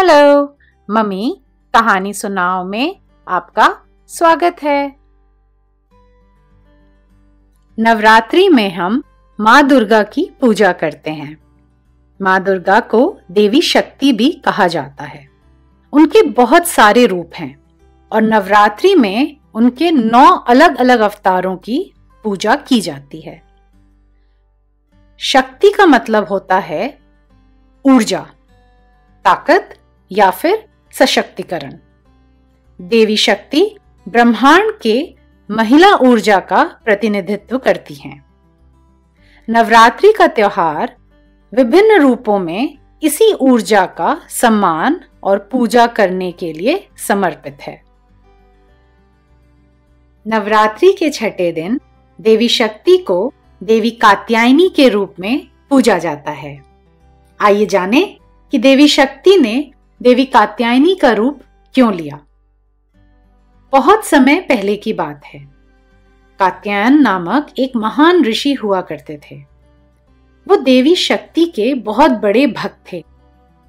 Hello, mummy, कहानी सुनाओ में आपका स्वागत है। नवरात्रि में हम माँ दुर्गा की पूजा करते हैं। माँ दुर्गा को देवी शक्ति भी कहा जाता है। उनके बहुत सारे रूप हैं और नवरात्रि में उनके नौ अलग अलग अवतारों की पूजा की जाती है। शक्ति का मतलब होता है ऊर्जा, ताकत या फिर सशक्तिकरण। देवी शक्ति ब्रह्मांड के महिला ऊर्जा का प्रतिनिधित्व करती हैं। नवरात्रि का त्योहार विभिन्न रूपों में इसी ऊर्जा का सम्मान और पूजा करने के लिए समर्पित है। नवरात्रि के छठे दिन देवी शक्ति को देवी कात्यायनी के रूप में पूजा जाता है। आइए जाने कि देवी शक्ति ने देवी कात्यायनी का रूप क्यों लिया? बहुत समय पहले की बात है। कात्यायन नामक एक महान ऋषि हुआ करते थे। वो देवी शक्ति के बहुत बड़े भक्त थे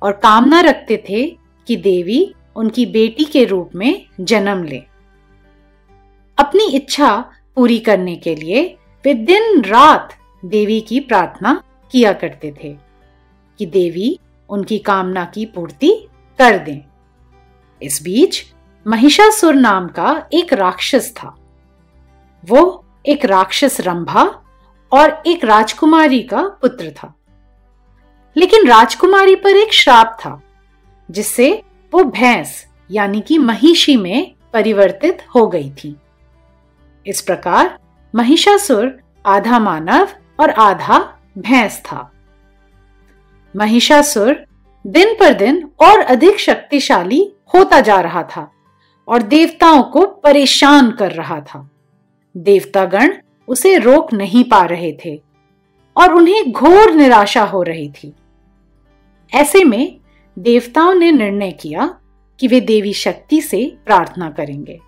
और कामना रखते थे कि देवी उनकी बेटी के रूप में जन्म ले। अपनी इच्छा पूरी करने के लिए वे दिन रात देवी की प्रार्थना किया करते थे कि देवी उनकी कामना की पूर्ति कर दें। इस बीच महिषासुर नाम का एक राक्षस था। वो एक राक्षस रंभा और एक राजकुमारी का पुत्र था। लेकिन राजकुमारी पर एक श्राप था, जिससे वो भैंस यानी कि महिषी में परिवर्तित हो गई थी। इस प्रकार महिषासुर आधा मानव और आधा भैंस था। महिषासुर दिन पर दिन और अधिक शक्तिशाली होता जा रहा था और देवताओं को परेशान कर रहा था देवतागण उसे रोक नहीं पा रहे थे और उन्हें घोर निराशा हो रही थी ऐसे में देवताओं ने निर्णय किया कि वे देवी शक्ति से प्रार्थना करेंगे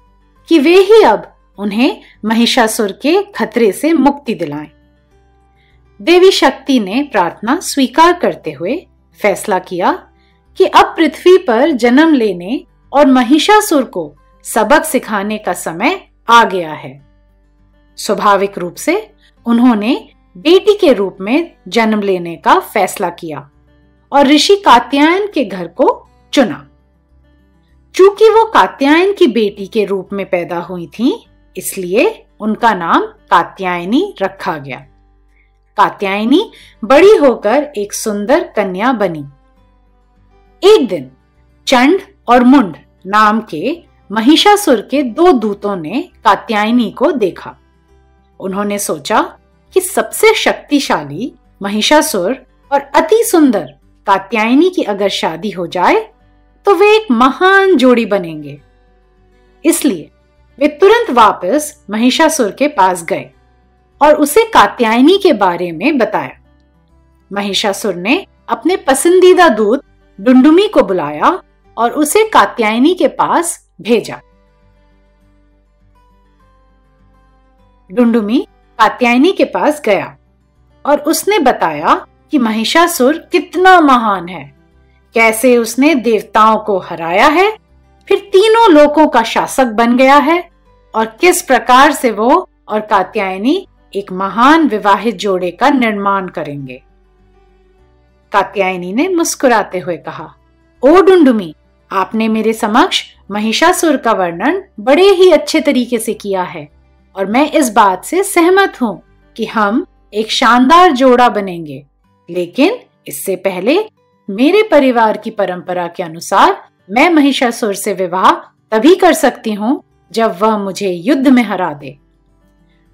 कि वे ही अब उन्हें महिषासुर के खतरे से मुक्ति दिलाएँ। देवी शक्ति ने प्रार्थना स्वीकार करते हुए फैसला किया कि अब पृथ्वी पर जन्म लेने और महिषासुर को सबक सिखाने का समय आ गया है। स्वाभाविक रूप से उन्होंने बेटी के रूप में जन्म लेने का फैसला किया और ऋषि कात्यायन के घर को चुना। चूँकि वो कात्यायन की बेटी के रूप में पैदा हुई थी, इसलिए उनका नाम कात्यायनी रखा गया। कात्यायनी बड़ी होकर एक सुंदर कन्या बनी। एक दिन चंड और मुंड नाम के महिषासुर के दो दूतों ने कात्यायनी को देखा। उन्होंने सोचा कि सबसे शक्तिशाली महिषासुर और अति सुंदर कात्यायनी की अगर शादी हो जाए तो वे एक महान जोड़ी बनेंगे। इसलिए वे तुरंत वापस महिषासुर के पास गए। और उसे कात्यायनी के बारे में बताया। महिषासुर ने अपने पसंदीदा दूत डुंडुमी को बुलाया और उसे कात्यायनी के पास भेजा। डुंडुमी कात्यायनी के पास गया और उसने बताया कि महिषासुर कितना महान है। कैसे उसने देवताओं को हराया है, फिर तीनों लोकों का शासक बन गया है और किस प्रकार से वो और कात्यायनी एक महान विवाहित जोड़े का निर्माण करेंगे। कात्यायनी ने मुस्कुराते हुए कहा, ओ डुंडुमी, आपने मेरे समक्ष महिषासुर का वर्णन बड़े ही अच्छे तरीके से किया है और मैं इस बात से सहमत हूँ कि हम एक शानदार जोड़ा बनेंगे। लेकिन इससे पहले मेरे परिवार की परंपरा के अनुसार मैं महिषासुर से विवाह तभी कर सकती हूँ जब वह मुझे युद्ध में हरा दे।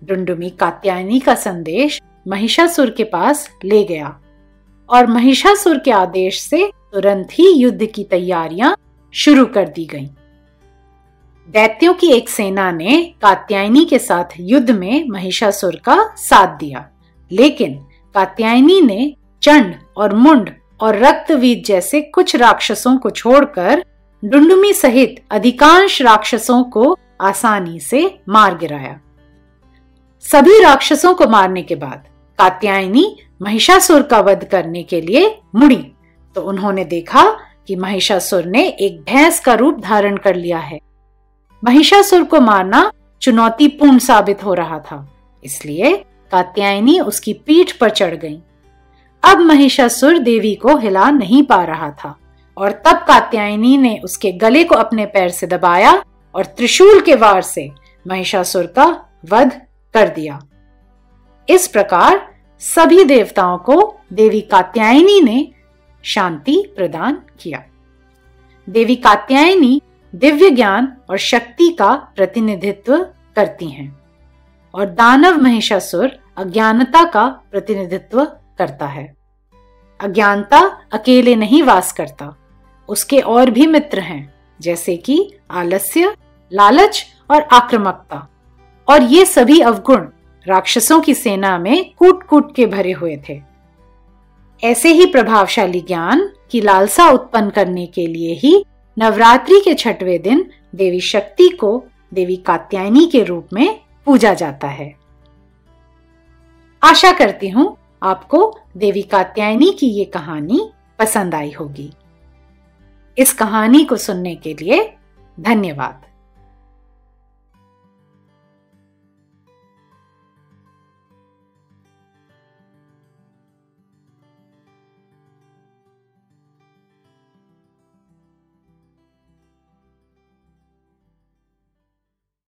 डुंडुमी कात्यायनी का संदेश महिषासुर के पास ले गया। और महिषासुर के आदेश से तुरंत ही युद्ध की तैयारियाँ शुरू कर दी गईं। दैत्यों की एक सेना ने कात्यायनी के साथ युद्ध में महिषासुर का साथ दिया। लेकिन कात्यायनी ने चंड और मुंड और रक्तवीत जैसे कुछ राक्षसों को छोड़कर डुंडुमी सहित अधिकांश राक्षसों को आसानी से मार गिराया। सभी राक्षसों को मारने के बाद कात्यायनी महिषासुर का वध करने के लिए मुड़ी। तो उन्होंने देखा कि महिषासुर ने एक भैंस का रूप धारण कर लिया है। महिषासुर को मारना चुनौतीपूर्ण साबित हो रहा था, इसलिए कात्यायनी उसकी पीठ पर चढ़ गई। अब महिषासुर देवी को हिला नहीं पा रहा था और तब कात्यायनी ने उसके गले को अपने पैर से दबाया और त्रिशूल के वार से महिषासुर का वध कर दिया। इस प्रकार सभी देवताओं को देवी कात्यायनी ने शांति प्रदान किया। देवी कात्यायनी दिव्य ज्ञान और शक्ति का प्रतिनिधित्व करती हैं और दानव महिषासुर अज्ञानता का प्रतिनिधित्व करता है। अज्ञानता अकेले नहीं वास करता, उसके और भी मित्र हैं, जैसे कि आलस्य, लालच और आक्रमकता। और ये सभी अवगुण राक्षसों की सेना में कूट कूट के भरे हुए थे। ऐसे ही प्रभावशाली ज्ञान की लालसा उत्पन्न करने के लिए ही नवरात्रि के छठवें दिन देवी शक्ति को देवी कात्यायनी के रूप में पूजा जाता है। आशा करती हूँ आपको देवी कात्यायनी की ये कहानी पसंद आई होगी। इस कहानी को सुनने के लिए धन्यवाद।